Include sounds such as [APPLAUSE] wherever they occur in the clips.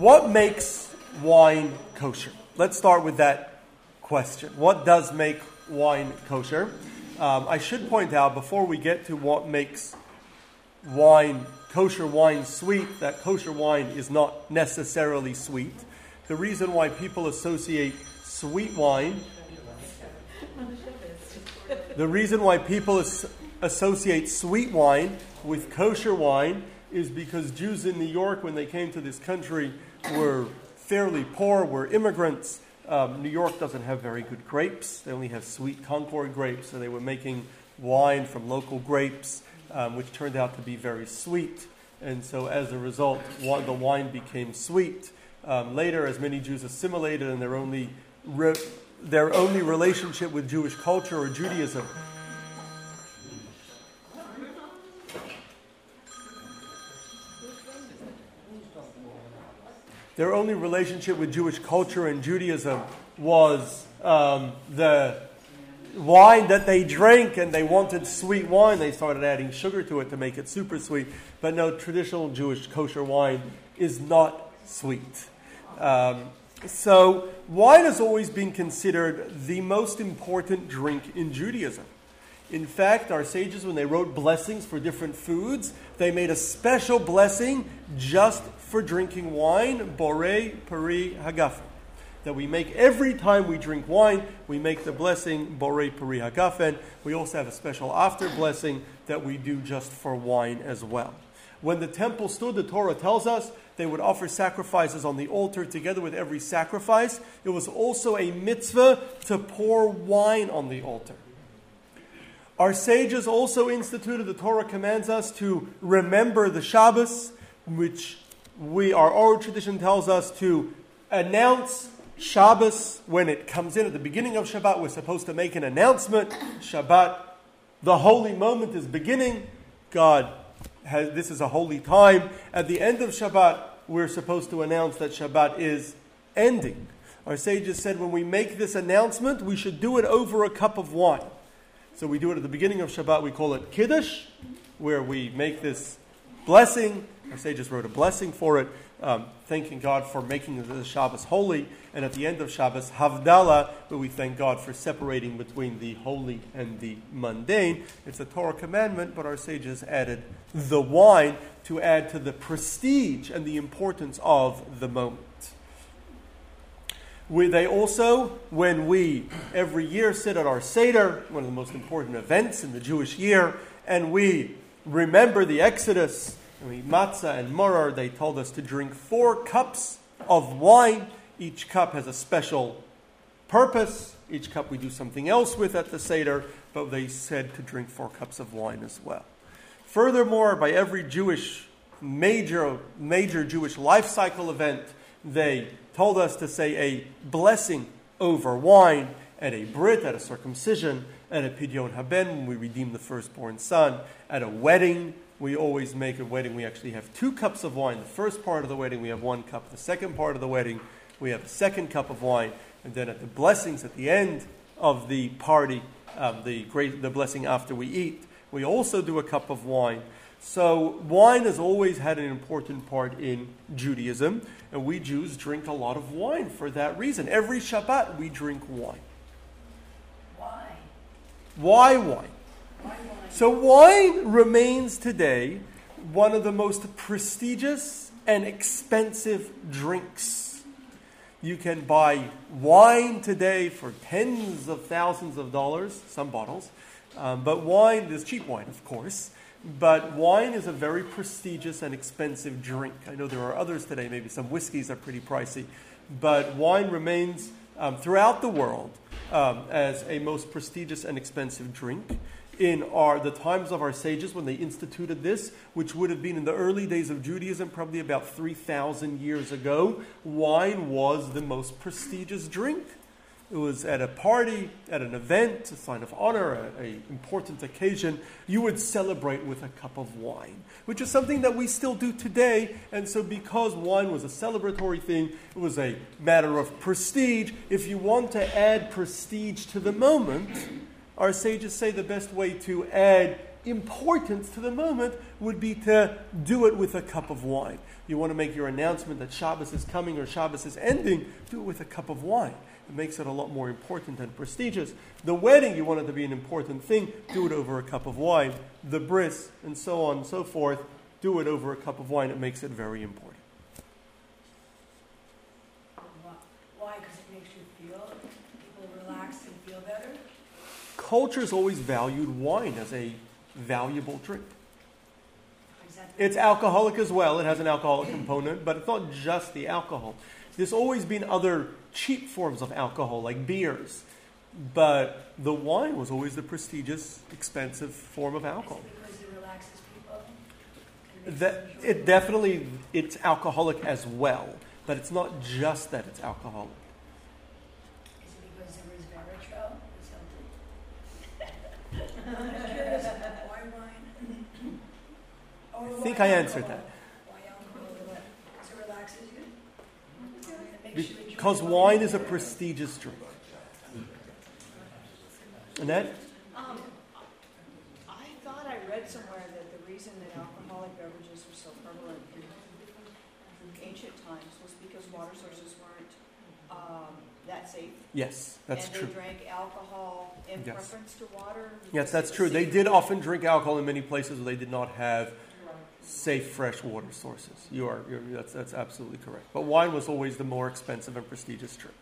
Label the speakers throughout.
Speaker 1: what makes wine kosher? Let's start with that question. What does make wine kosher? Um, I should point out before we get to what makes wine, kosher wine, sweet, that kosher wine is not necessarily sweet. The reason why people associate sweet wine, the reason why people as- associate sweet wine with kosher wine is because Jews in New York, when they came to this country, were fairly poor, were immigrants. Um, New York doesn't have very good grapes. They only have sweet Concord grapes, so they were making wine from local grapes, um, which turned out to be very sweet. And so, as a result, the wine became sweet. Um, later, as many Jews assimilated, and their only, re- their only relationship with Jewish culture or Judaism their only relationship with Jewish culture and Judaism was um, the wine that they drank and they wanted sweet wine. They started adding sugar to it to make it super sweet. But no, traditional Jewish kosher wine is not sweet. Um, so, wine has always been considered the most important drink in Judaism. In fact, our sages, when they wrote blessings for different foods, they made a special blessing just for drinking wine, Borei Peri Hagafen. That we make every time we drink wine, we make the blessing Borei Peri Hagafen. We also have a special after blessing that we do just for wine as well. When the temple stood, the Torah tells us they would offer sacrifices on the altar together with every sacrifice. It was also a mitzvah to pour wine on the altar. Our sages also instituted, the Torah commands us to remember the Shabbos, which we, our oral tradition tells us to announce Shabbos when it comes in at the beginning of Shabbat. We're supposed to make an announcement. Shabbat, the holy moment is beginning. God has, this is a holy time. At the end of Shabbat, we're supposed to announce that Shabbat is ending. Our sages said when we make this announcement, we should do it over a cup of wine. So we do it at the beginning of Shabbat. We call it Kiddush, where we make this blessing. Our sages wrote a blessing for it, um, thanking God for making the Shabbos holy. And at the end of Shabbos, Havdalah, where we thank God for separating between the holy and the mundane. It's a Torah commandment, but our sages added the wine to add to the prestige and the importance of the moment. We, they also, when we every year sit at our Seder, one of the most important events in the Jewish year, and we remember the Exodus, and we matzah and maror, they told us to drink four cups of wine. Each cup has a special purpose. Each cup we do something else with at the Seder, but they said to drink four cups of wine as well. Furthermore, by every Jewish major, major Jewish life cycle event, they told us to say a blessing over wine at a Brit, at a circumcision, at a Pidyon Haben, when we redeem the firstborn son, at a wedding. We always make a wedding. We actually have two cups of wine. The first part of the wedding, we have one cup. The second part of the wedding, we have a second cup of wine. And then at the blessings at the end of the party, um, the, great, the blessing after we eat, we also do a cup of wine. So, wine has always had an important part in Judaism, and we Jews drink a lot of wine for that reason. Every Shabbat we drink wine.
Speaker 2: Why?
Speaker 1: Why wine?
Speaker 2: Why wine?
Speaker 1: So, wine remains today one of the most prestigious and expensive drinks. You can buy wine today for tens of thousands of dollars, some bottles, um, but wine is cheap wine, of course. But wine is a very prestigious and expensive drink. I know there are others today, maybe some whiskeys are pretty pricey, but wine remains um, throughout the world um, as a most prestigious and expensive drink. In our, the times of our sages when they instituted this, which would have been in the early days of Judaism, probably about 3,000 years ago, wine was the most prestigious drink. It was at a party, at an event, a sign of honor, an important occasion. You would celebrate with a cup of wine, which is something that we still do today. And so, because wine was a celebratory thing, it was a matter of prestige. If you want to add prestige to the moment, our sages say the best way to add importance to the moment would be to do it with a cup of wine. You want to make your announcement that Shabbos is coming or Shabbos is ending, do it with a cup of wine. It makes it a lot more important and prestigious. The wedding, you want it to be an important thing, do it over a cup of wine. The bris, and so on and so forth, do it over a cup of wine. It makes it very important.
Speaker 2: Why? Because it makes you feel, people relax and feel better?
Speaker 1: Culture's always valued wine as a valuable drink.
Speaker 2: Exactly.
Speaker 1: It's alcoholic as well. It has an alcoholic component, but it's not just the alcohol. There's always been other cheap forms of alcohol, like beers, but the wine was always the prestigious, expensive form of alcohol.
Speaker 2: It because it relaxes people? And makes
Speaker 1: That it definitely it's alcoholic as well, but it's not just that it's alcoholic.
Speaker 2: Is it because there was Veritro or something? [LAUGHS] I'm just curious, why wine?
Speaker 1: I think I answered that.
Speaker 2: Why alcohol? Because it relaxes you? It makes you enjoy
Speaker 1: Because wine is a prestigious drink. Annette?
Speaker 3: Um, I thought I read somewhere that the reason that alcoholic beverages were so prevalent in ancient times was because water sources weren't um, that safe.
Speaker 1: Yes, that's
Speaker 3: and
Speaker 1: true.
Speaker 3: they drank alcohol in
Speaker 1: Yes.
Speaker 3: preference to water.
Speaker 1: Yes, that's true. They did often drink alcohol in many places where they did not have safe fresh water sources. You are that's that's absolutely correct. But wine was always the more expensive and prestigious drink.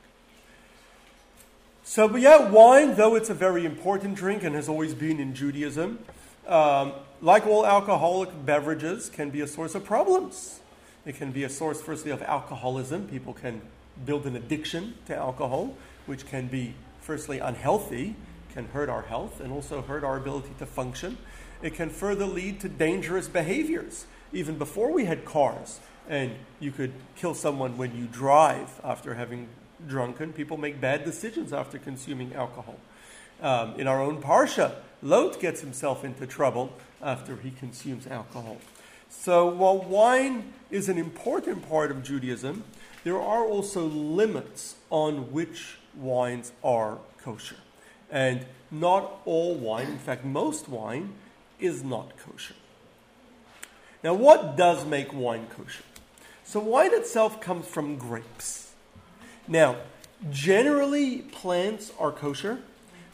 Speaker 1: So, but yeah, wine, though it's a very important drink and has always been in Judaism, um, like all alcoholic beverages, can be a source of problems. It can be a source, firstly, of alcoholism. People can build an addiction to alcohol, which can be, firstly, unhealthy, can hurt our health, and also hurt our ability to function. It can further lead to dangerous behaviors. Even before we had cars, and you could kill someone when you drive after having drunken, people make bad decisions after consuming alcohol. Um, in our own Parsha, Lot gets himself into trouble after he consumes alcohol. So while wine is an important part of Judaism, there are also limits on which wines are kosher. And not all wine, in fact, most wine, is not kosher. Now, what does make wine kosher? So, wine itself comes from grapes. Now, generally, plants are kosher.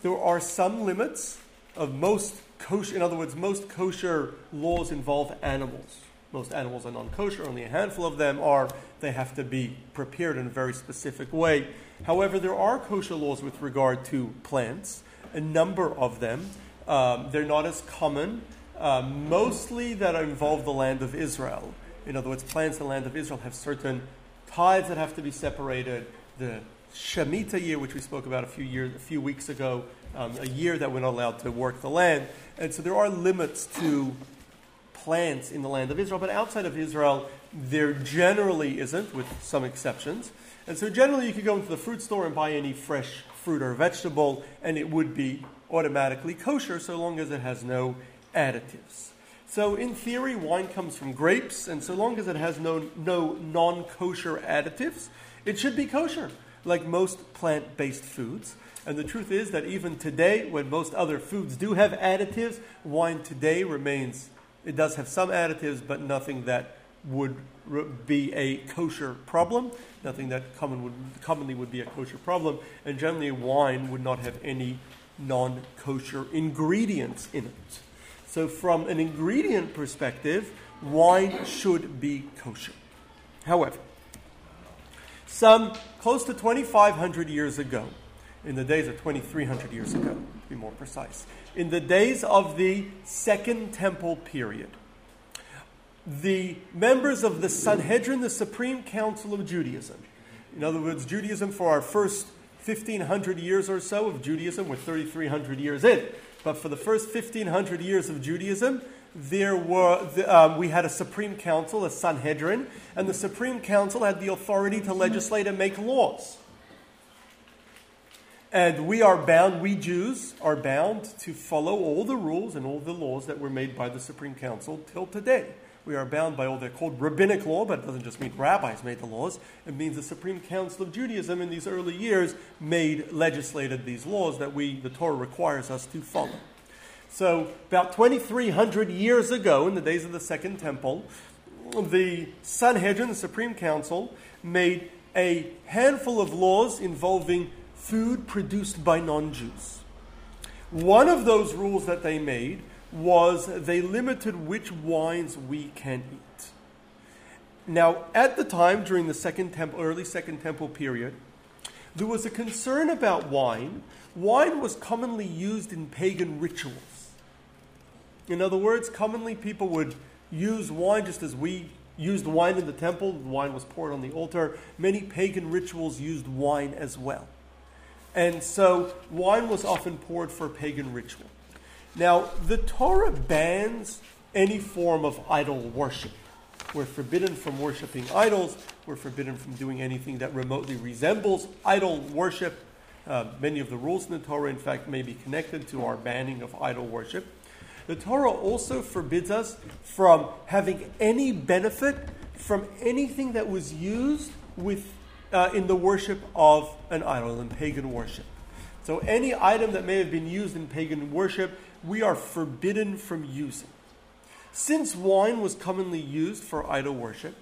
Speaker 1: There are some limits of most kosher, in other words, most kosher laws involve animals. Most animals are non kosher, only a handful of them are. They have to be prepared in a very specific way. However, there are kosher laws with regard to plants, a number of them. Um, they're not as common, um, mostly that involve the land of Israel. In other words, plants in the land of Israel have certain tithes that have to be separated. The Shemitah year, which we spoke about a few years, a few weeks ago, um, a year that we're not allowed to work the land, and so there are limits to plants in the land of Israel. But outside of Israel, there generally isn't, with some exceptions. And so generally, you could go into the fruit store and buy any fresh fruit or vegetable, and it would be automatically kosher so long as it has no additives. So, in theory, wine comes from grapes, and so long as it has no, no non kosher additives, it should be kosher, like most plant based foods. And the truth is that even today, when most other foods do have additives, wine today remains, it does have some additives, but nothing that would be a kosher problem, nothing that common would, commonly would be a kosher problem. And generally, wine would not have any non kosher ingredients in it. So, from an ingredient perspective, wine should be kosher. However, some close to 2,500 years ago, in the days of 2,300 years ago, to be more precise, in the days of the Second Temple period, the members of the Sanhedrin, the Supreme Council of Judaism, in other words, Judaism for our first 1,500 years or so of Judaism, we're 3,300 years in. But for the first 1,500 years of Judaism, there were, um, we had a Supreme Council, a Sanhedrin, and the Supreme Council had the authority to legislate and make laws. And we are bound, we Jews are bound to follow all the rules and all the laws that were made by the Supreme Council till today. We are bound by all they're called rabbinic law, but it doesn't just mean rabbis made the laws. It means the Supreme Council of Judaism in these early years made, legislated these laws that we, the Torah requires us to follow. So, about 2,300 years ago, in the days of the Second Temple, the Sanhedrin, the Supreme Council, made a handful of laws involving food produced by non Jews. One of those rules that they made was they limited which wines we can eat. Now, at the time, during the second temple, early Second Temple period, there was a concern about wine. Wine was commonly used in pagan rituals. In other words, commonly people would use wine just as we used wine in the temple, wine was poured on the altar. Many pagan rituals used wine as well. And so wine was often poured for pagan ritual. Now, the Torah bans any form of idol worship. We're forbidden from worshiping idols. We're forbidden from doing anything that remotely resembles idol worship. Uh, many of the rules in the Torah, in fact, may be connected to our banning of idol worship. The Torah also forbids us from having any benefit from anything that was used with, uh, in the worship of an idol, in pagan worship. So, any item that may have been used in pagan worship, we are forbidden from using. Since wine was commonly used for idol worship,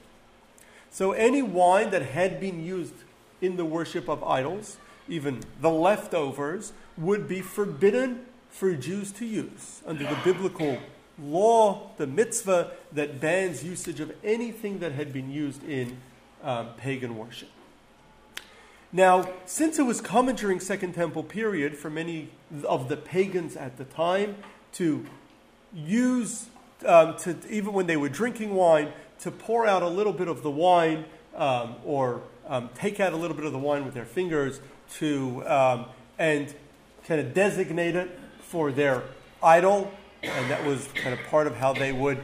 Speaker 1: so any wine that had been used in the worship of idols, even the leftovers, would be forbidden for Jews to use under the biblical law, the mitzvah that bans usage of anything that had been used in um, pagan worship. Now, since it was common during Second Temple period for many of the pagans at the time to use, um, to even when they were drinking wine, to pour out a little bit of the wine um, or um, take out a little bit of the wine with their fingers to um, and kind of designate it for their idol, and that was kind of part of how they would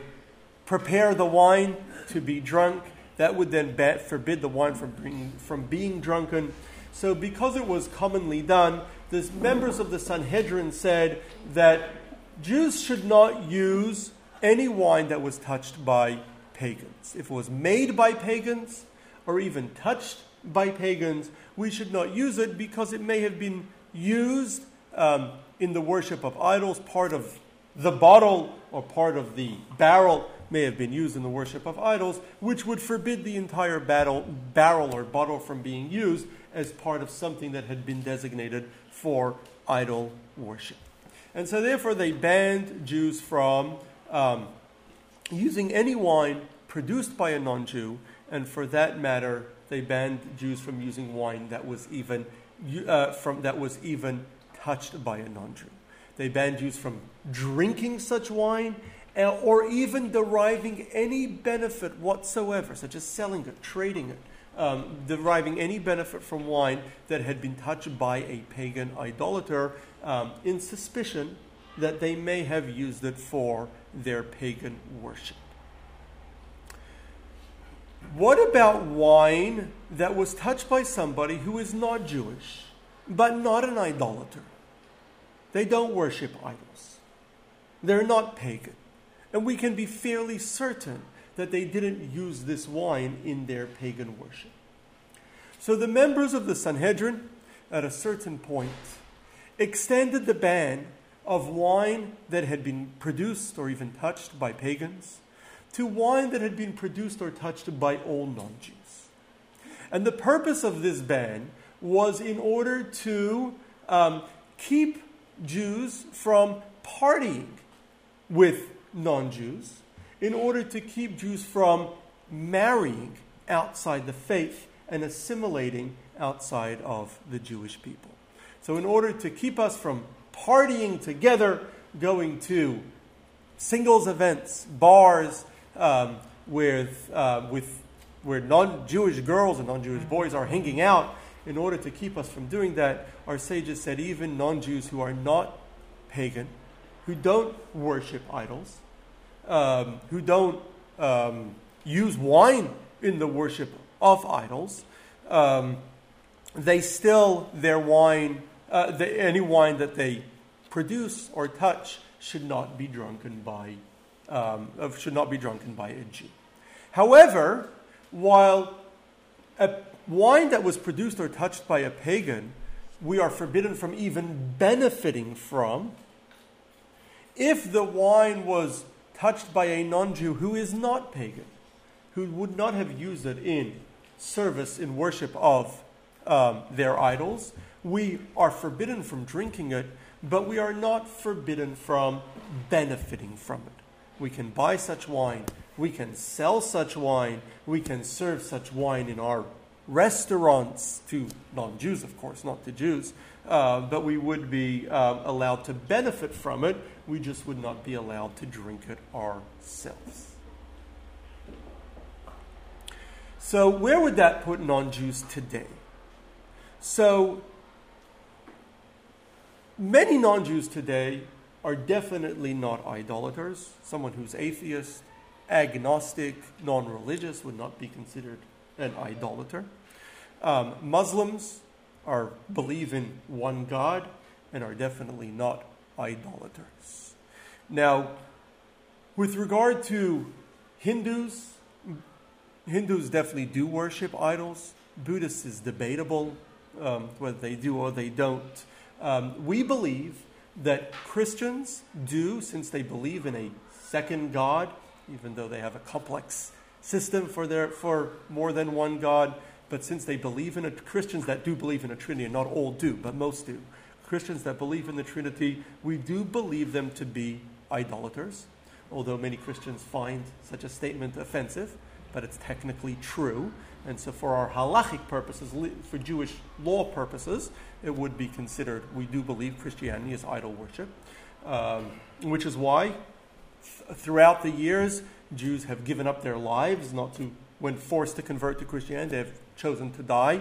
Speaker 1: prepare the wine to be drunk. That would then forbid the wine from being, from being drunken. So, because it was commonly done, the members of the Sanhedrin said that Jews should not use any wine that was touched by pagans. If it was made by pagans or even touched by pagans, we should not use it because it may have been used um, in the worship of idols. Part of the bottle or part of the barrel may have been used in the worship of idols, which would forbid the entire battle, barrel or bottle from being used as part of something that had been designated for idol worship. And so, therefore, they banned Jews from um, using any wine produced by a non Jew, and for that matter, they banned Jews from using wine that was even, uh, from, that was even touched by a non Jew. They banned Jews from drinking such wine or even deriving any benefit whatsoever, such as selling it, trading it, um, deriving any benefit from wine that had been touched by a pagan idolater um, in suspicion that they may have used it for their pagan worship. What about wine that was touched by somebody who is not Jewish, but not an idolater? They don't worship idols. They're not pagan. And we can be fairly certain that they didn't use this wine in their pagan worship. So the members of the Sanhedrin, at a certain point, extended the ban of wine that had been produced or even touched by pagans to wine that had been produced or touched by all non Jews. And the purpose of this ban was in order to um, keep Jews from partying with non Jews, in order to keep Jews from marrying outside the faith and assimilating outside of the Jewish people. So, in order to keep us from partying together, going to singles events, bars, um, with, uh, with, where non Jewish girls and non Jewish boys are hanging out, in order to keep us from doing that, our sages said even non Jews who are not pagan, who don't worship idols, um, who don't um, use wine in the worship of idols, um, they still, their wine, uh, the, any wine that they produce or touch should not be drunken by, um, should not be drunken by a Jew. However, while a wine that was produced or touched by a pagan, we are forbidden from even benefiting from. If the wine was touched by a non Jew who is not pagan, who would not have used it in service, in worship of um, their idols, we are forbidden from drinking it, but we are not forbidden from benefiting from it. We can buy such wine, we can sell such wine, we can serve such wine in our restaurants to non Jews, of course, not to Jews, uh, but we would be um, allowed to benefit from it. We just would not be allowed to drink it ourselves. So, where would that put non Jews today? So, many non Jews today are definitely not idolaters. Someone who's atheist, agnostic, non religious would not be considered an idolater. Um, Muslims are believe in one God and are definitely not idolaters. Now, with regard to Hindus, Hindus definitely do worship idols. Buddhists is debatable um, whether they do or they don't. Um, we believe that Christians do, since they believe in a second God, even though they have a complex system for, their, for more than one God. But since they believe in a Christians that do believe in a Trinity, and not all do, but most do, Christians that believe in the Trinity, we do believe them to be idolaters, although many Christians find such a statement offensive, but it's technically true. And so, for our halachic purposes, for Jewish law purposes, it would be considered, we do believe Christianity is idol worship, um, which is why th- throughout the years, Jews have given up their lives not to, when forced to convert to Christianity, they have chosen to die,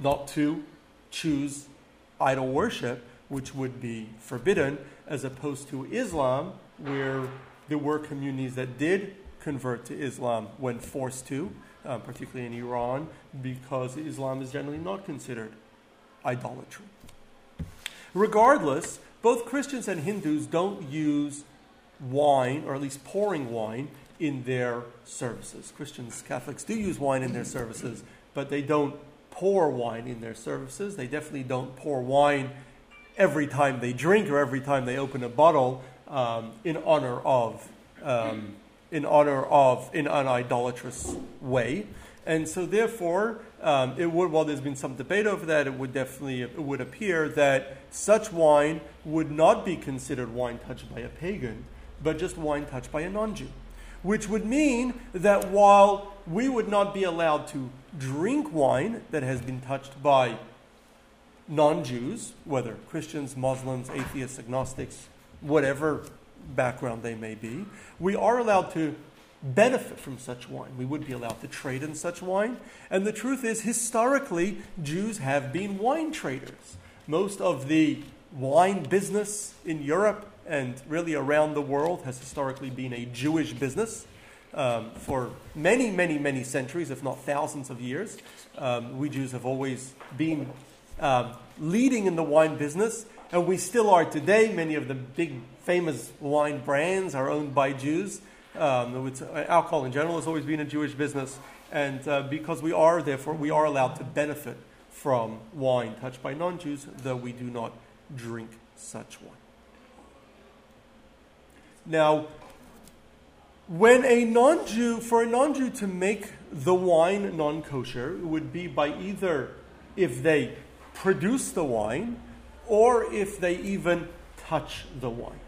Speaker 1: not to choose idol worship, which would be forbidden, as opposed to Islam, where there were communities that did convert to Islam when forced to, uh, particularly in Iran, because Islam is generally not considered idolatry. Regardless, both Christians and Hindus don't use wine, or at least pouring wine, in their services. Christians, Catholics do use wine in their services, but they don't pour wine in their services. They definitely don't pour wine every time they drink or every time they open a bottle um, in honor of, um, in honor of, in an idolatrous way. And so, therefore, um, it would, while there's been some debate over that, it would definitely it would appear that such wine would not be considered wine touched by a pagan, but just wine touched by a non-Jew which would mean that while we would not be allowed to drink wine that has been touched by non Jews, whether Christians, Muslims, atheists, agnostics, whatever background they may be, we are allowed to benefit from such wine. We would be allowed to trade in such wine. And the truth is, historically, Jews have been wine traders. Most of the wine business in Europe and really around the world has historically been a Jewish business um, for many, many, many centuries, if not thousands of years. Um, we Jews have always been um, leading in the wine business, and we still are today. Many of the big famous wine brands are owned by Jews. Um, alcohol in general has always been a Jewish business, and uh, because we are, therefore, we are allowed to benefit from wine touched by non Jews, though we do not drink such wine. Now, when a non Jew, for a non Jew to make the wine non kosher, would be by either if they produce the wine or if they even touch the wine.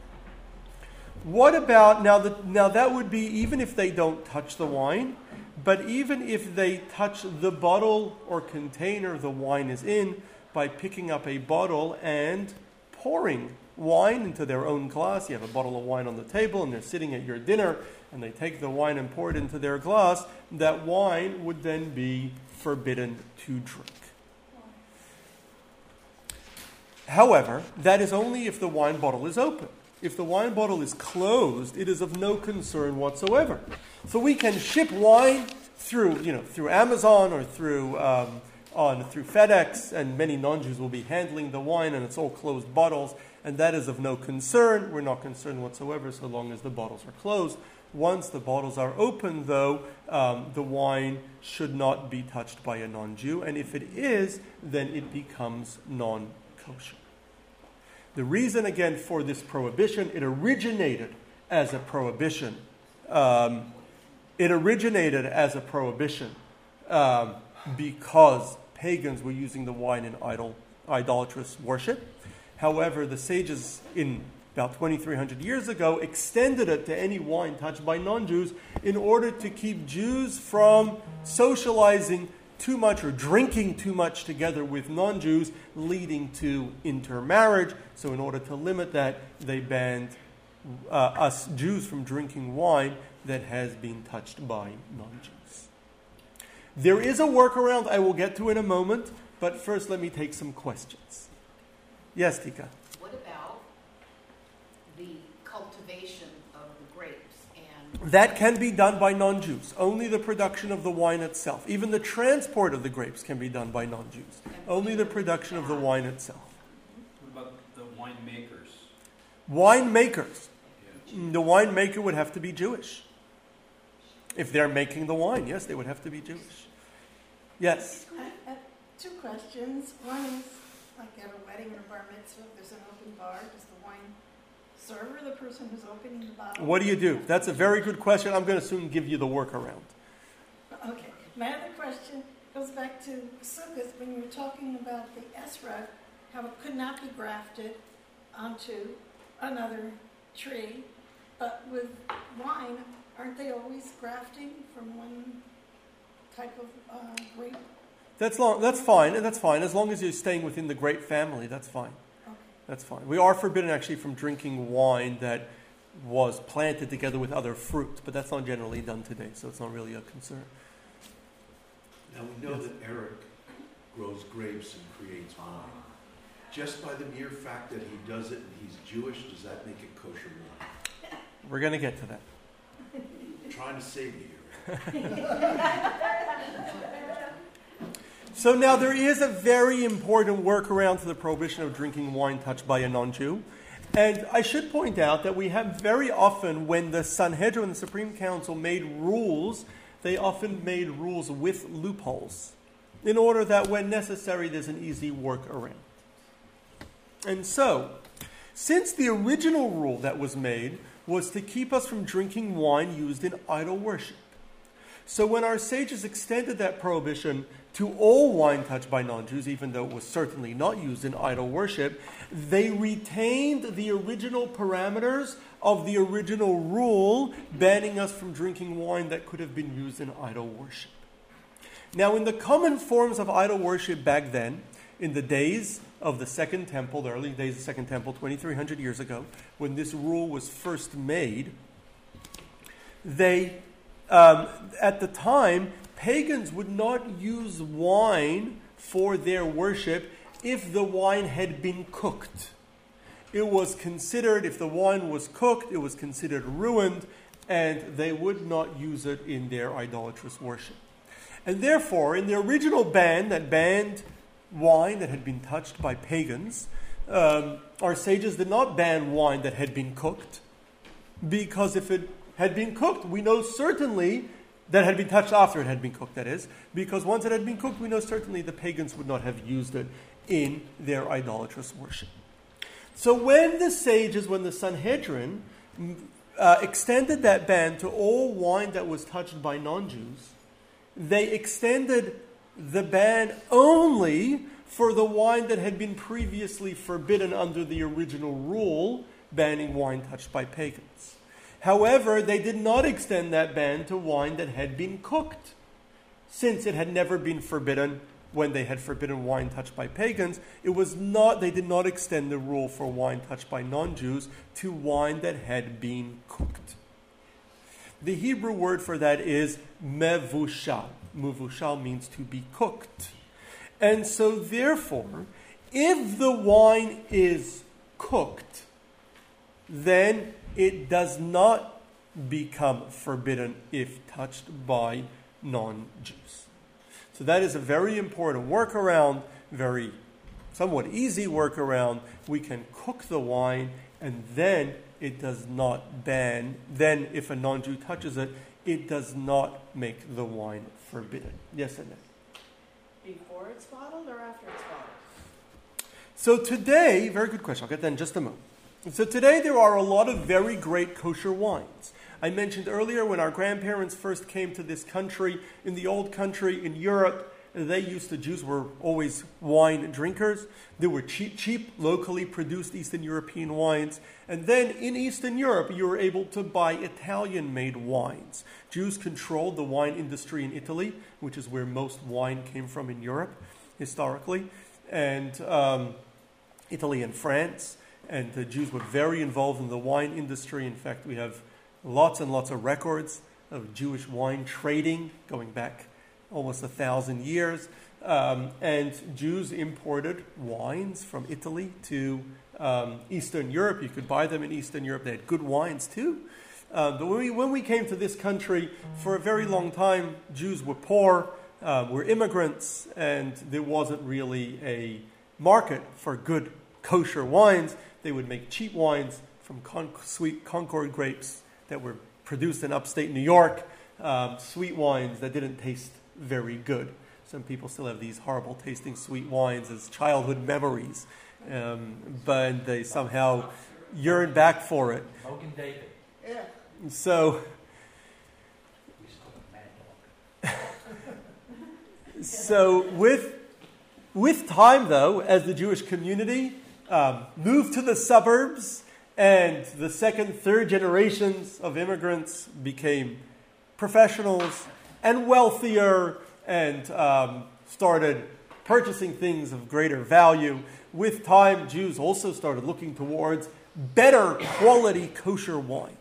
Speaker 1: What about now? The, now that would be even if they don't touch the wine, but even if they touch the bottle or container the wine is in by picking up a bottle and pouring wine into their own glass. You have a bottle of wine on the table and they're sitting at your dinner and they take the wine and pour it into their glass. That wine would then be forbidden to drink. However, that is only if the wine bottle is open. If the wine bottle is closed, it is of no concern whatsoever. So we can ship wine through, you know, through Amazon or through um, on through FedEx, and many non-Jews will be handling the wine, and it's all closed bottles and that is of no concern. We're not concerned whatsoever so long as the bottles are closed. Once the bottles are open, though, um, the wine should not be touched by a non Jew, and if it is, then it becomes non kosher. The reason, again, for this prohibition, it originated as a prohibition. Um, it originated as a prohibition um, because pagans were using the wine in idol, idolatrous worship. However, the sages in about 2,300 years ago extended it to any wine touched by non Jews in order to keep Jews from socializing too much or drinking too much together with non Jews, leading to intermarriage. So, in order to limit that, they banned uh, us Jews from drinking wine that has been touched by non Jews. There is a workaround I will get to in a moment, but first let me take some questions. Yes, Tika.
Speaker 4: What about the cultivation of the grapes and
Speaker 1: That can be done by non Jews. Only the production of the wine itself. Even the transport of the grapes can be done by non Jews. Only the production of the wine itself.
Speaker 5: What about the winemakers?
Speaker 1: Winemakers.
Speaker 5: Yeah.
Speaker 1: The winemaker would have to be Jewish. If they're making the wine, yes, they would have to be Jewish. Yes.
Speaker 6: Two questions. One is, like at a wedding or bar mitzvah, there's an open bar, does the wine server the person who's opening the bottle?
Speaker 1: What do you do? That's a very good question. I'm going to soon give you the workaround.
Speaker 6: Okay. My other question goes back to Sukkot, when you were talking about the esrog, how it could not be grafted onto another tree. But with wine, aren't they always grafting from one type of uh, grape?
Speaker 1: That's, long, that's fine. That's fine. As long as you're staying within the grape family, that's fine.
Speaker 6: Okay.
Speaker 1: That's fine. We are forbidden actually from drinking wine that was planted together with other fruit, but that's not generally done today, so it's not really a concern.
Speaker 7: Now, we know
Speaker 1: Yes.
Speaker 7: that Eric grows grapes and creates wine. Just by the mere fact that he does it and he's Jewish, does that make it kosher wine?
Speaker 1: We're going to get to that.
Speaker 7: Trying to save you.
Speaker 1: So now there is a very important workaround to the prohibition of drinking wine touched by a non-Jew. And I should point out that we have very often, when the Sanhedrin, and the Supreme Council, made rules, they often made rules with loopholes in order that when necessary, there's an easy workaround. And so, since the original rule that was made was to keep us from drinking wine used in idol worship, so when our sages extended that prohibition to all wine touched by non Jews, even though it was certainly not used in idol worship, they retained the original parameters of the original rule banning us from drinking wine that could have been used in idol worship. Now, in the common forms of idol worship back then, in the days of the Second Temple, the early days of the Second Temple, 2,300 years ago, when this rule was first made, they, um, at the time, pagans would not use wine for their worship if the wine had been cooked. It was considered, if the wine was cooked, it was considered ruined, and they would not use it in their idolatrous worship. And therefore, in the original ban that banned wine that had been touched by pagans, um, our sages did not ban wine that had been cooked, because if it had been cooked, we know certainly that had been touched after it had been cooked, that is, because once it had been cooked, we know certainly the pagans would not have used it in their idolatrous worship. So when the sages, when the Sanhedrin uh, extended that ban to all wine that was touched by non Jews, they extended the ban only for the wine that had been previously forbidden under the original rule banning wine touched by pagans. However, they did not extend that ban to wine that had been cooked, since it had never been forbidden when they had forbidden wine touched by pagans. It was not they did not extend the rule for wine touched by non-Jews to wine that had been cooked. The Hebrew word for that is mevushal. Mevushal means to be cooked. And so therefore, if the wine is cooked, then it does not become forbidden if touched by non Jews. So that is a very important workaround, very somewhat easy workaround. We can cook the wine and then it does not ban, then if a non Jew touches it, it does not make the wine forbidden. Yes, Annette?
Speaker 3: Before it's bottled or after it's bottled?
Speaker 1: So today, very good question. I'll get that in just a moment. So today there are a lot of very great kosher wines. I mentioned earlier when our grandparents first came to this country, in the old country in Europe, they used to, Jews were always wine drinkers. There were cheap, cheap, locally produced Eastern European wines. And then in Eastern Europe, you were able to buy Italian made wines. Jews controlled the wine industry in Italy, which is where most wine came from in Europe historically, and um, Italy and France. And the Jews were very involved in the wine industry. In fact, we have lots and lots of records of Jewish wine trading going back almost a thousand years. Um, and Jews imported wines from Italy to um, Eastern Europe. You could buy them in Eastern Europe. They had good wines too. Um, but when we, when we came to this country, for a very long time, Jews were poor, uh, were immigrants, and there wasn't really a market for good kosher wines. They would make cheap wines from con- sweet Concord grapes that were produced in upstate New York, um, sweet wines that didn't taste very good. Some people still have these horrible tasting sweet wines as childhood memories, um, but they somehow yearn back for it.
Speaker 8: Mogen David.
Speaker 6: Yeah.
Speaker 1: So, [LAUGHS] so with, with time, though, as the Jewish community um, moved to the suburbs and the second, third generations of immigrants became professionals and wealthier and um, started purchasing things of greater value. With time, Jews also started looking towards better quality kosher wines.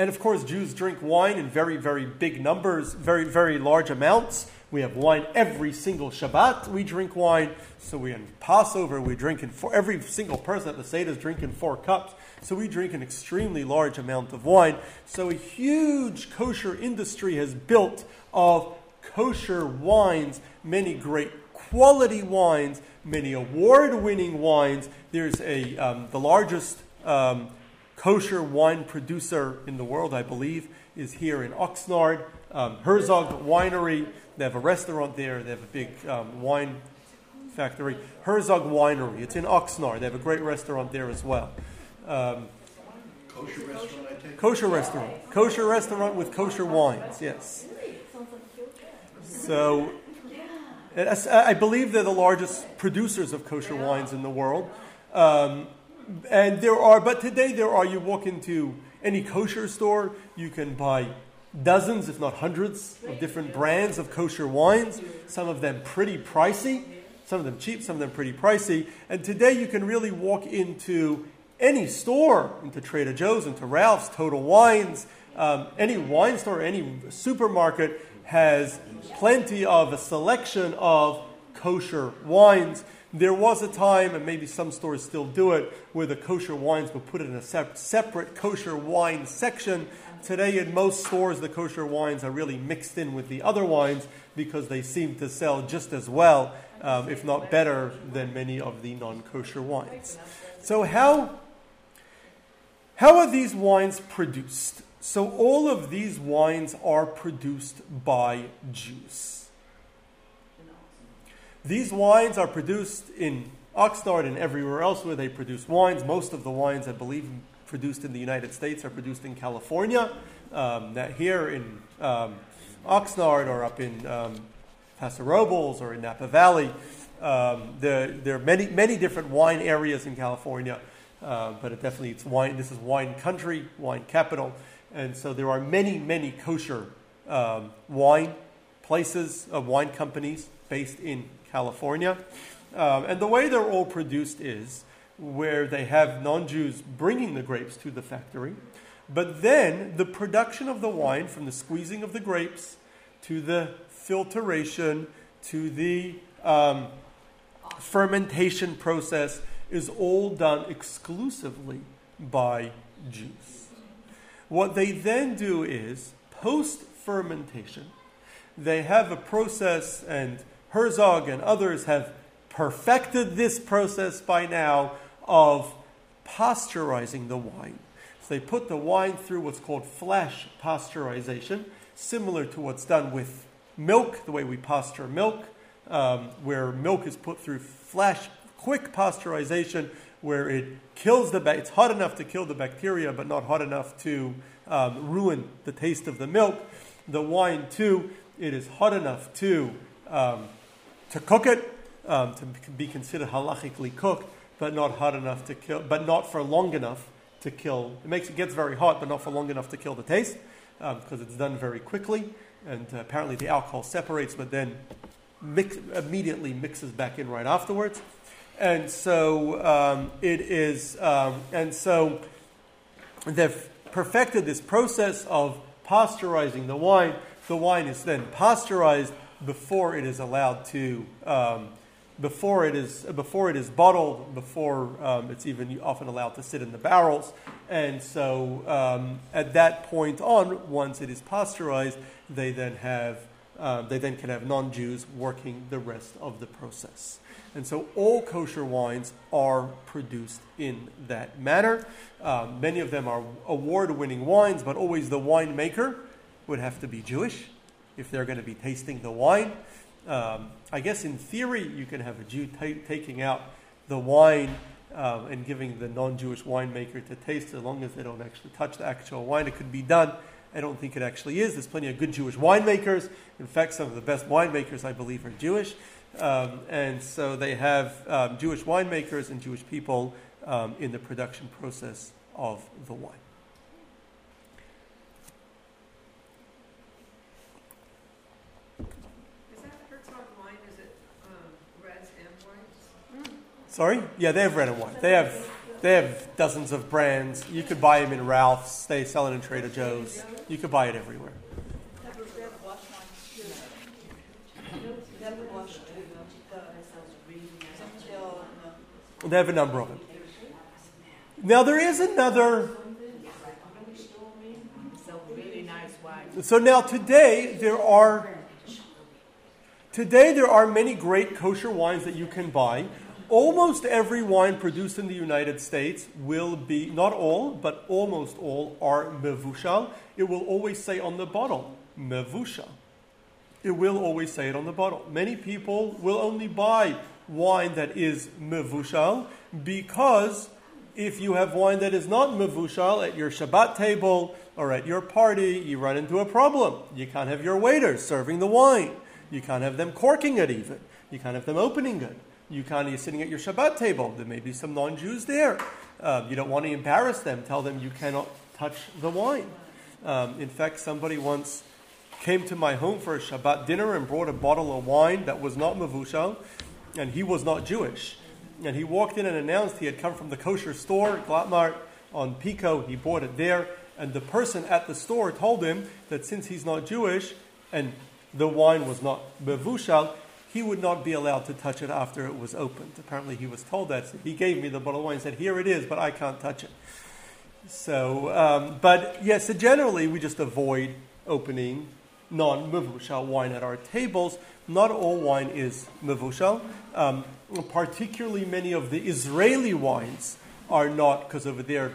Speaker 1: And of course, Jews drink wine in very, very big numbers, very, very large amounts. We have wine every single Shabbat. We drink wine. So we in Passover we drink in four. Every single person at the Seder is drinking four cups. So we drink an extremely large amount of wine. So a huge kosher industry has built of kosher wines, many great quality wines, many award-winning wines. There's a um, the largest um, kosher wine producer in the world, I believe, is here in Oxnard. Um, Herzog Winery. They have a restaurant there. They have a big um, wine factory. Herzog Winery. It's in Oxnard. They have a great restaurant there as well. Um,
Speaker 7: Kosher restaurant, I take?
Speaker 1: kosher restaurant. Kosher restaurant with kosher wines. Yes. So, I believe they're the largest producers of kosher wines in the world. Um, and there are, but today there are, you walk into any kosher store, you can buy dozens, if not hundreds, of different brands of kosher wines, some of them pretty pricey, some of them cheap, some of them pretty pricey. And today you can really walk into any store, into Trader Joe's, into Ralph's, Total Wines, um, any wine store, any supermarket has plenty of a selection of kosher wines. There was a time, and maybe some stores still do it, where the kosher wines were put in a sep- separate kosher wine section. Today, in most stores, the kosher wines are really mixed in with the other wines because they seem to sell just as well, um, if not better, than many of the non kosher wines. So, how, how are these wines produced? So, all of these wines are produced by Jews. These wines are produced in Oxnard and everywhere else where they produce wines. Most of the wines, I believe, produced in the United States are produced in California. Um, that here in um, Oxnard or up in um, Paso Robles or in Napa Valley. Um, there, there are many, many different wine areas in California, uh, but it definitely it's wine. This is wine country, wine capital, and so there are many, many kosher um, wine places, uh, wine companies based in California. Um, and the way they're all produced is where they have non Jews bringing the grapes to the factory, but then the production of the wine, from the squeezing of the grapes to the filtration to the um, fermentation process, is all done exclusively by Jews. What they then do is, post fermentation, they have a process, and Herzog and others have perfected this process by now of pasteurizing the wine. So they put the wine through what's called flash pasteurization, similar to what's done with milk, the way we pasture milk, um, where milk is put through flash quick pasteurization where it kills the ba- it's hot enough to kill the bacteria, but not hot enough to um, ruin the taste of the milk. The wine too, it is hot enough to um, to cook it, um, to be considered halachically cooked, but not hot enough to kill, but not for long enough to kill. It makes it gets very hot, but not for long enough to kill the taste, because it's done very quickly, and uh, apparently the alcohol separates, but then mix, immediately mixes back in right afterwards, and so um, it is, um, and so they've perfected this process of pasteurizing the wine. The wine is then pasteurized before it is allowed to, um, before it is before it is bottled, before um, it's even often allowed to sit in the barrels. And so um, at that point on, once it is pasteurized, they then have uh, they then can have non-Jews working the rest of the process. And so all kosher wines are produced in that manner. Um, many of them are award winning wines, but always the winemaker would have to be Jewish if they're going to be tasting the wine. Um, I guess in theory, you can have a Jew ta- taking out the wine um, and giving the non Jewish winemaker to taste as long as they don't actually touch the actual wine. It could be done. I don't think it actually is. There's plenty of good Jewish winemakers. In fact, some of the best winemakers, I believe, are Jewish. Um, and so they have um, Jewish winemakers and Jewish people um, in the production process of the wine.
Speaker 9: Is that Herzog wine, is it um, reds and whites?
Speaker 1: Sorry? Yeah, they have red and white. They have they have dozens of brands. You could buy them in Ralph's. They sell it in Trader Joe's. You could buy it everywhere. They have a number of them. Now there is another.
Speaker 4: So
Speaker 1: now today there are today there are many great kosher wines that you can buy. Almost every wine produced in the United States will be not all, but almost all are mevushal. It will always say on the bottle mevushal. It will always say it on the bottle. Many people will only buy wine that is mevushal because if you have wine that is not mevushal at your Shabbat table or at your party, you run into a problem. You can't have your waiters serving the wine. You can't have them corking it even. You can't have them opening it. You're sitting at your Shabbat table. There may be some non Jews there. Um, you don't want to embarrass them. Tell them you cannot touch the wine. Um, in fact, somebody once came to my home for a Shabbat dinner and brought a bottle of wine that was not mevushal, and he was not Jewish. And he walked in and announced he had come from the kosher store, Glattmart, on Pico. He bought it there. And the person at the store told him that since he's not Jewish and the wine was not mevushal, he would not be allowed to touch it after it was opened. Apparently, he was told that. So he gave me the bottle of wine and said, Here it is, but I can't touch it. So, um, but yes, so generally we just avoid opening non mevushal wine at our tables. Not all wine is mevushal. Um, particularly many of the Israeli wines are not, because over there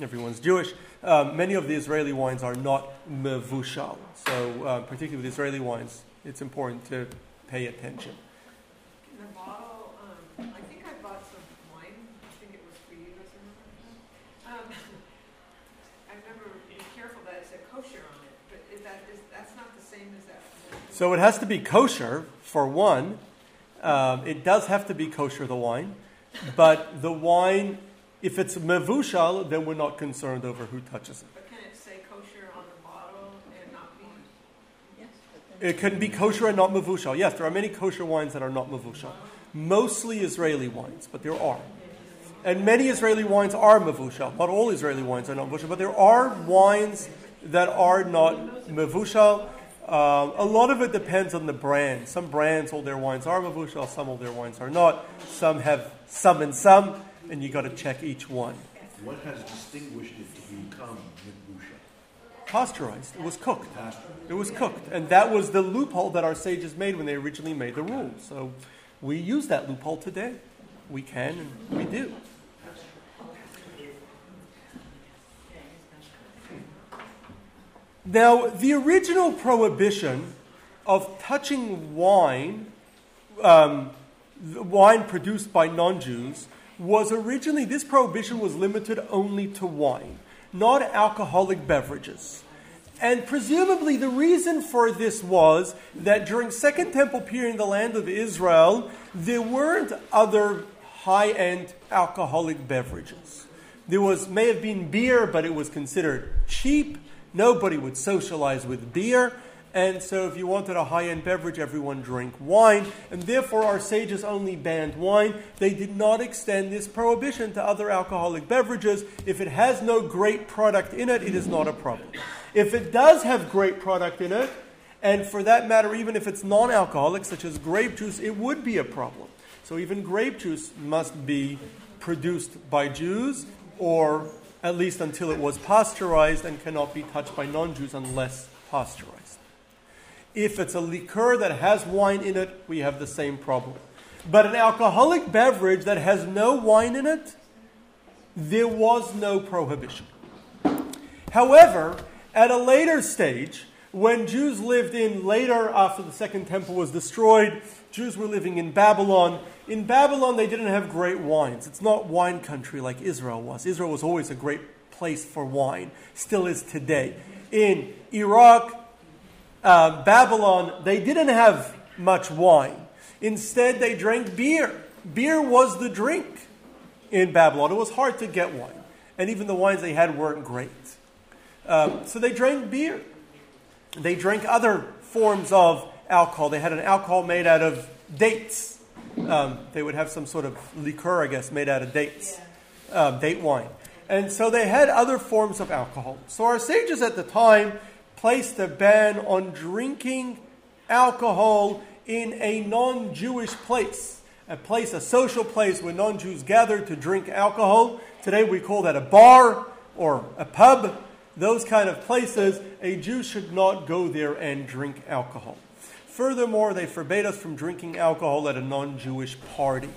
Speaker 1: everyone's Jewish. Um, many of the Israeli wines are not mevushal. So, uh, particularly with Israeli wines, it's important to pay attention.
Speaker 9: In the bottle, um, I think I bought some wine, I think it was for you or something. Um, [LAUGHS] I remember being careful that it said kosher on it, but is that, is, that's not the same as that?
Speaker 1: So it has to be kosher for one. Um, it does have to be kosher, the wine. But the wine, if it's mevushal, then we're not concerned over who touches it.
Speaker 9: But can it say kosher on the bottle and not be?
Speaker 3: Yes, but then
Speaker 1: It can be kosher and not mevushal. Yes, there are many kosher wines that are not mevushal. Mostly Israeli wines, but there are. And many Israeli wines are mevushal. Not all Israeli wines are not mevushal, but there are wines that are not mevushal. Um, a lot of it depends on the brand. Some brands, all their wines are mevushal, some of their wines are not. Some have some and some, and you got to check each one.
Speaker 7: What has distinguished it to become?
Speaker 1: Pasteurized. It was cooked. It was cooked. And that was the loophole that our sages made when they originally made the rule. So we use that loophole today. We can and we do. Now, the original prohibition of touching wine um, wine produced by non Jews was originally, this prohibition was limited only to wine, not alcoholic beverages. And presumably the reason for this was that during Second Temple period in the land of Israel, there weren't other high-end alcoholic beverages. There was may have been beer, but it was considered cheap. Nobody would socialize with beer. And so, if you wanted a high end beverage, everyone drank wine. And therefore, our sages only banned wine. They did not extend this prohibition to other alcoholic beverages. If it has no great product in it, it is not a problem. If it does have great product in it, and for that matter, even if it's non alcoholic, such as grape juice, it would be a problem. So, even grape juice must be produced by Jews, or at least until it was pasteurized and cannot be touched by non Jews unless pasteurized. If it's a liqueur that has wine in it, we have the same problem. But an alcoholic beverage that has no wine in it, there was no prohibition. However, at a later stage, when Jews lived in later, after the Second Temple was destroyed, Jews were living in Babylon. In Babylon, they didn't have great wines. It's not wine country like Israel was. Israel was always a great place for wine, still is today. In Iraq, uh, Babylon, they didn't have much wine. Instead, they drank beer. Beer was the drink in Babylon. It was hard to get wine. And even the wines they had weren't great. Um, so they drank beer. They drank other forms of alcohol. They had an alcohol made out of dates. Um, they would have some sort of liqueur, I guess, made out of dates, um, date wine. And so they had other forms of alcohol. So our sages at the time placed a ban on drinking alcohol in a non Jewish place, a place, a social place where non Jews gather to drink alcohol. Today we call that a bar or a pub. Those kind of places, a Jew should not go there and drink alcohol. Furthermore, they forbade us from drinking alcohol at a non Jewish party.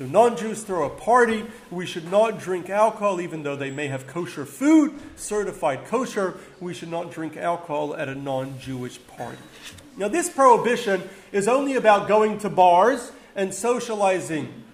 Speaker 1: So, non Jews throw a party. We should not drink alcohol, even though they may have kosher food, certified kosher. We should not drink alcohol at a non Jewish party. Now, this prohibition is only about going to bars and socializing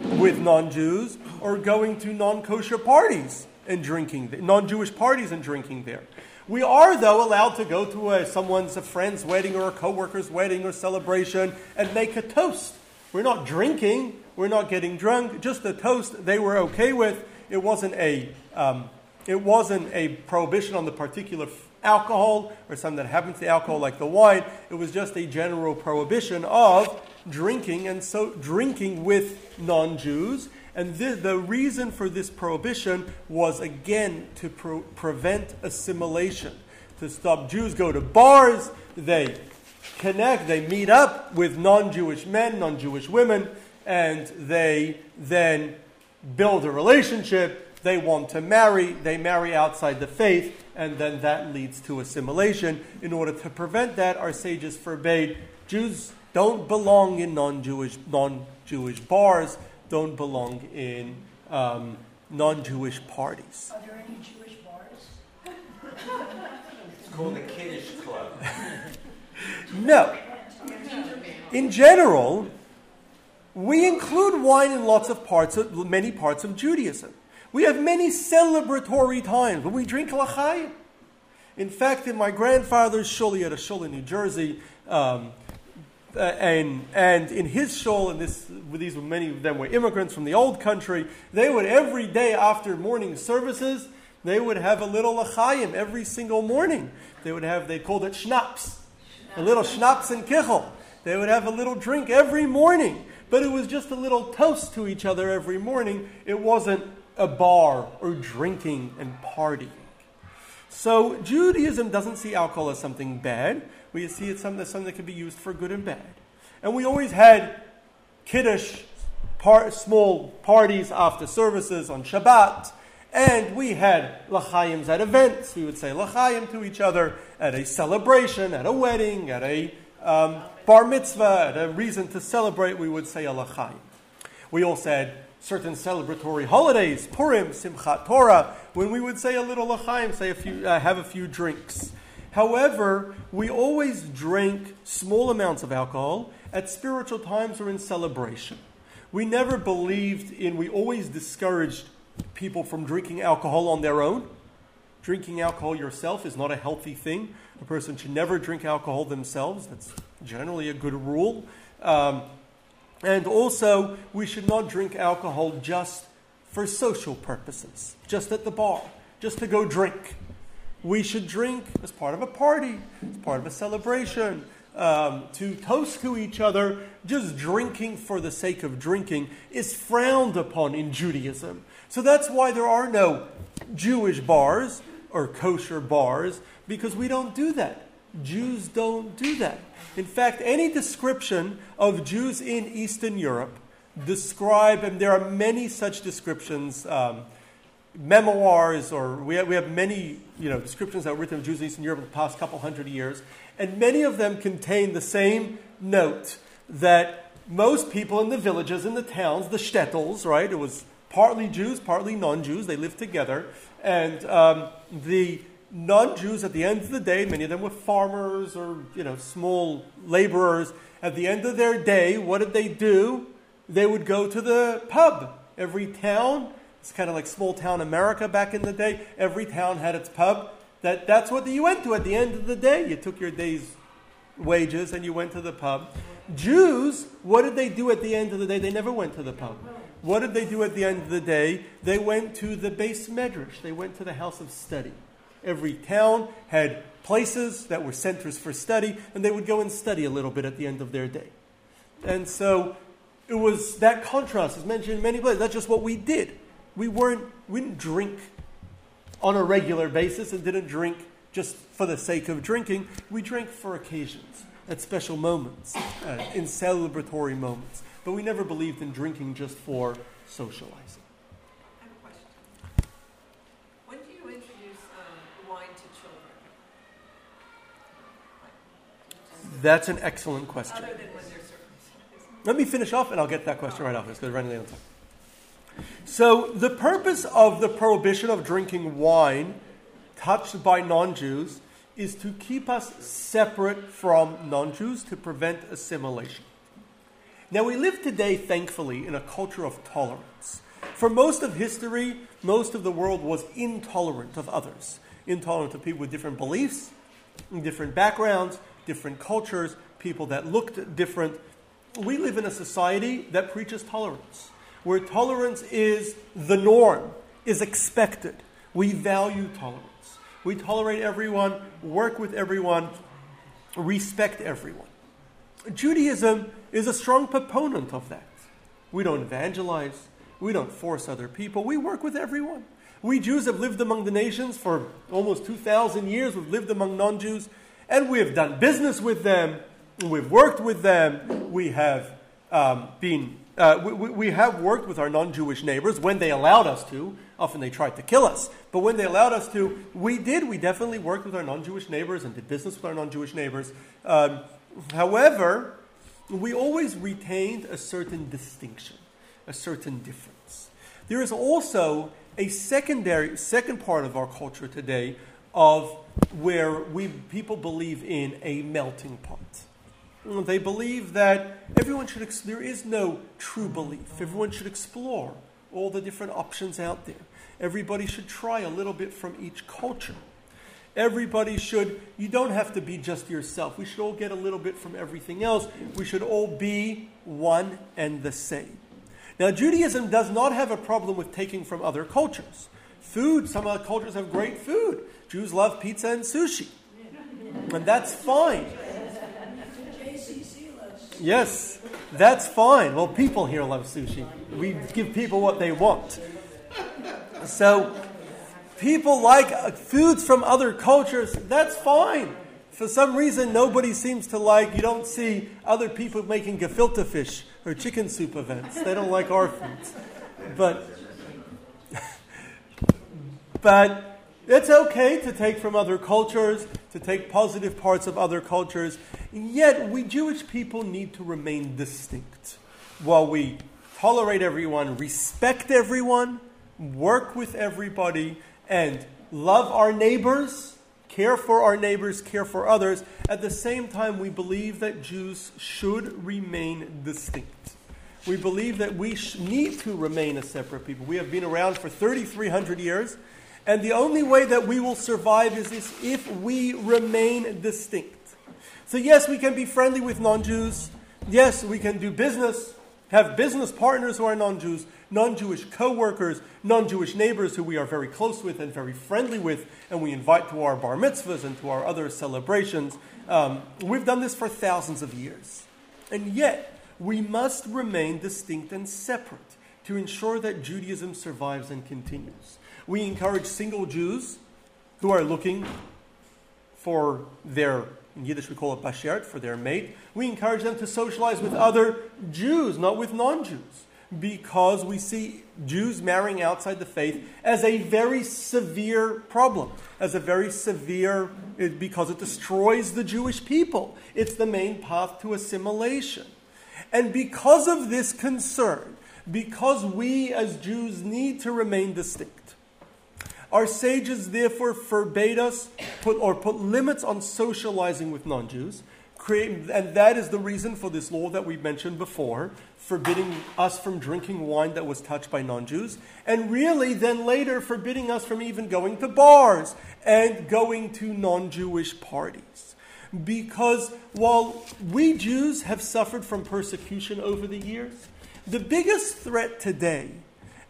Speaker 1: with non Jews or going to non kosher parties and drinking, non Jewish parties and drinking there. We are, though, allowed to go to a, someone's a friend's wedding or a coworker's wedding or celebration and make a toast. We're not drinking, we're not getting drunk. Just the toast they were okay with. It wasn't a um, it wasn't a prohibition on the particular alcohol or something that happened to the alcohol like the wine. It was just a general prohibition of drinking and so drinking with non-Jews. And the, the reason for this prohibition was again to pro- prevent assimilation, to stop Jews go to bars, they connect, they meet up with non-Jewish men, non-Jewish women, and they then build a relationship. They want to marry, they marry outside the faith, and then that leads to assimilation. In order to prevent that, our sages forbade Jews don't belong in non-Jewish non-Jewish bars, don't belong in um, non-Jewish parties.
Speaker 6: Are there any Jewish bars?
Speaker 8: It's called the Kiddush Club. [LAUGHS]
Speaker 1: no. In general, we include wine in lots of parts of many parts of Judaism. We have many celebratory times when we drink l'chaim. In fact, in my grandfather's shul, he had a shul in New Jersey, um, uh, and, and in his shul, and this, these were many of them were immigrants from the old country, they would every day after morning services, they would have a little l'chaim every single morning. They would have, they called it schnapps, a little schnapps and kichel. They would have a little drink every morning but it was just a little toast to each other every morning. It wasn't a bar or drinking and partying. So Judaism doesn't see alcohol as something bad. We see it as something that can be used for good and bad. And we always had kiddush, par- small parties after services on Shabbat. And we had l'chaims at events. We would say l'chaim to each other at a celebration, at a wedding, at a um, bar mitzvah, at a reason to celebrate, we would say a l'chaim. We also had certain celebratory holidays, Purim, Simchat Torah, when we would say a little l'chaim, say a few, uh, have a few drinks. However, we always drink small amounts of alcohol at spiritual times or in celebration. We never believed in, we always discouraged people from drinking alcohol on their own. Drinking alcohol yourself is not a healthy thing. A person should never drink alcohol themselves. That's generally a good rule. Um, and also, we should not drink alcohol just for social purposes, just at the bar, just to go drink. We should drink as part of a party, as part of a celebration, um, to toast to each other. Just drinking for the sake of drinking is frowned upon in Judaism. So that's why there are no Jewish bars or kosher bars, because we don't do that. Jews don't do that. In fact, any description of Jews in Eastern Europe describe, and there are many such descriptions, um, memoirs, or we have, we have many you know, descriptions that were written of Jews in Eastern Europe in the past couple hundred years, and many of them contain the same note that most people in the villages, in the towns, the shtetls, right? It was partly Jews, partly non Jews, they lived together, and um, the non-Jews at the end of the day, many of them were farmers or you know small laborers. At the end of their day, what did they do? They would go to the pub. Every town, it's kind of like small town America back in the day. Every town had its pub. That, that's what you went to at the end of the day. You took your day's wages and you went to the pub. Jews, what did they do at the end of the day? They never went to the pub. What did they do at the end of the day? They went to the beis medrash. They went to the house of study. Every town had places that were centers for study, and they would go and study a little bit at the end of their day. And so it was that contrast is mentioned in many places. That's just what we did. We weren't we didn't drink on a regular basis and didn't drink just for the sake of drinking. We drank for occasions, at special moments, uh, in celebratory moments. But we never believed in drinking just for socializing.
Speaker 9: I have a question. When do you introduce um, wine to children?
Speaker 1: That's an excellent question.
Speaker 9: Other than when?
Speaker 1: Let me finish off and I'll get that question right off this because running out of time. So, the purpose of the prohibition of drinking wine touched by non Jews is to keep us separate from non Jews to prevent assimilation. Now, we live today, thankfully, in a culture of tolerance. For most of history, most of the world was intolerant of others, intolerant of people with different beliefs, different backgrounds, different cultures, people that looked different. We live in a society that preaches tolerance, where tolerance is the norm, is expected. We value tolerance. We tolerate everyone, work with everyone, respect everyone. Judaism is a strong proponent of that. We don't evangelize, we don't force other people, we work with everyone. We Jews have lived among the nations for almost 2,000 years. We've lived among non Jews, and we have done business with them. We've worked with them. We have um, been. Uh, we, we have worked with our non Jewish neighbors when they allowed us to. Often they tried to kill us. But when they allowed us to, we did. We definitely worked with our non Jewish neighbors and did business with our non Jewish neighbors. Um, however, we always retained a certain distinction, a certain difference. There is also a secondary, second part of our culture today of where we people believe in a melting pot. They believe that everyone should, there is no true belief. Everyone should explore all the different options out there. Everybody should try a little bit from each culture. Everybody should, you don't have to be just yourself. We should all get a little bit from everything else. We should all be one and the same. Now, Judaism does not have a problem with taking from other cultures. Food, some other cultures have great food. Jews love pizza and sushi. And that's fine. Yes, that's fine. Well, people here love sushi. We give people what they want. So, people like foods from other cultures, that's fine. For some reason, nobody seems to like, you don't see other people making gefilte fish or chicken soup events. They don't like our foods. But, [LAUGHS] but it's okay to take from other cultures, to take positive parts of other cultures. Yet, we Jewish people need to remain distinct. While we tolerate everyone, respect everyone, work with everybody, and love our neighbors, care for our neighbors, care for others. At the same time, we believe that Jews should remain distinct. We believe that we sh- need to remain a separate people. We have been around for 3,300 years, and the only way that we will survive is this if we remain distinct. So, yes, we can be friendly with non Jews. Yes, we can do business, have business partners who are non Jews, non Jewish co workers, non Jewish neighbors who we are very close with and very friendly with, and we invite to our bar mitzvahs and to our other celebrations. Um, we've done this for thousands of years. And yet, we must remain distinct and separate to ensure that Judaism survives and continues. We encourage single Jews who are looking for their, in Yiddish we call it bashert, for their mate. We encourage them to socialize with other Jews, not with non Jews, because we see Jews marrying outside the faith as a very severe problem, as a very severe, because it destroys the Jewish people. It's the main path to assimilation. And because of this concern, because we as Jews need to remain distinct, our sages therefore forbade us put, or put limits on socializing with non Jews. And that is the reason for this law that we mentioned before, forbidding us from drinking wine that was touched by non Jews, and really then later forbidding us from even going to bars and going to non Jewish parties because while we Jews have suffered from persecution over the years, the biggest threat today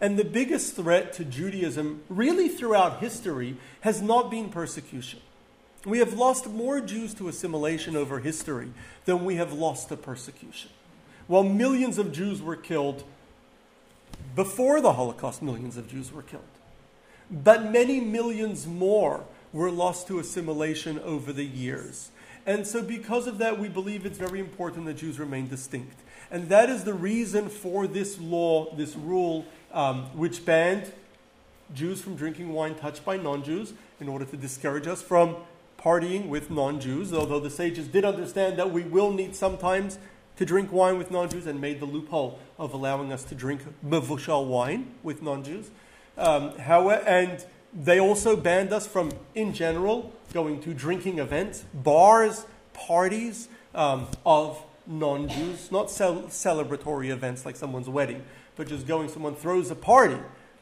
Speaker 1: and the biggest threat to Judaism, really throughout history, has not been persecution. We have lost more Jews to assimilation over history than we have lost to persecution. While millions of Jews were killed before the Holocaust, millions of Jews were killed. But many millions more were lost to assimilation over the years. And so, because of that, we believe it's very important that Jews remain distinct. And that is the reason for this law, this rule, um, which banned Jews from drinking wine touched by non Jews in order to discourage us from partying with non Jews. Although the sages did understand that we will need sometimes to drink wine with non Jews and made the loophole of allowing us to drink mevushal wine with non Jews. Um, however, and they also banned us from, in general, going to drinking events, bars, parties um, of non Jews, not cel- celebratory events like someone's wedding, but just going, someone throws a party,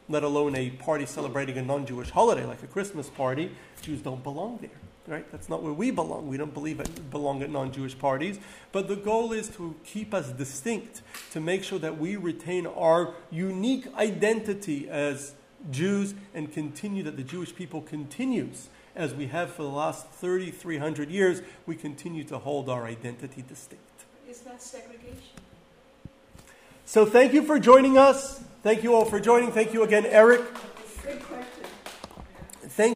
Speaker 1: let alone a party celebrating a non Jewish holiday like a Christmas party. Jews don't belong there. Right? That's not where we belong. We don't believe it belong at non-Jewish parties. But the goal is to keep us distinct, to make sure that we retain our unique identity as Jews and continue that the Jewish people continues as we have for the last 3,300 years, we continue to hold our identity distinct.
Speaker 3: Is that segregation?
Speaker 1: So thank you for joining us. Thank you all for joining. Thank you again, Eric.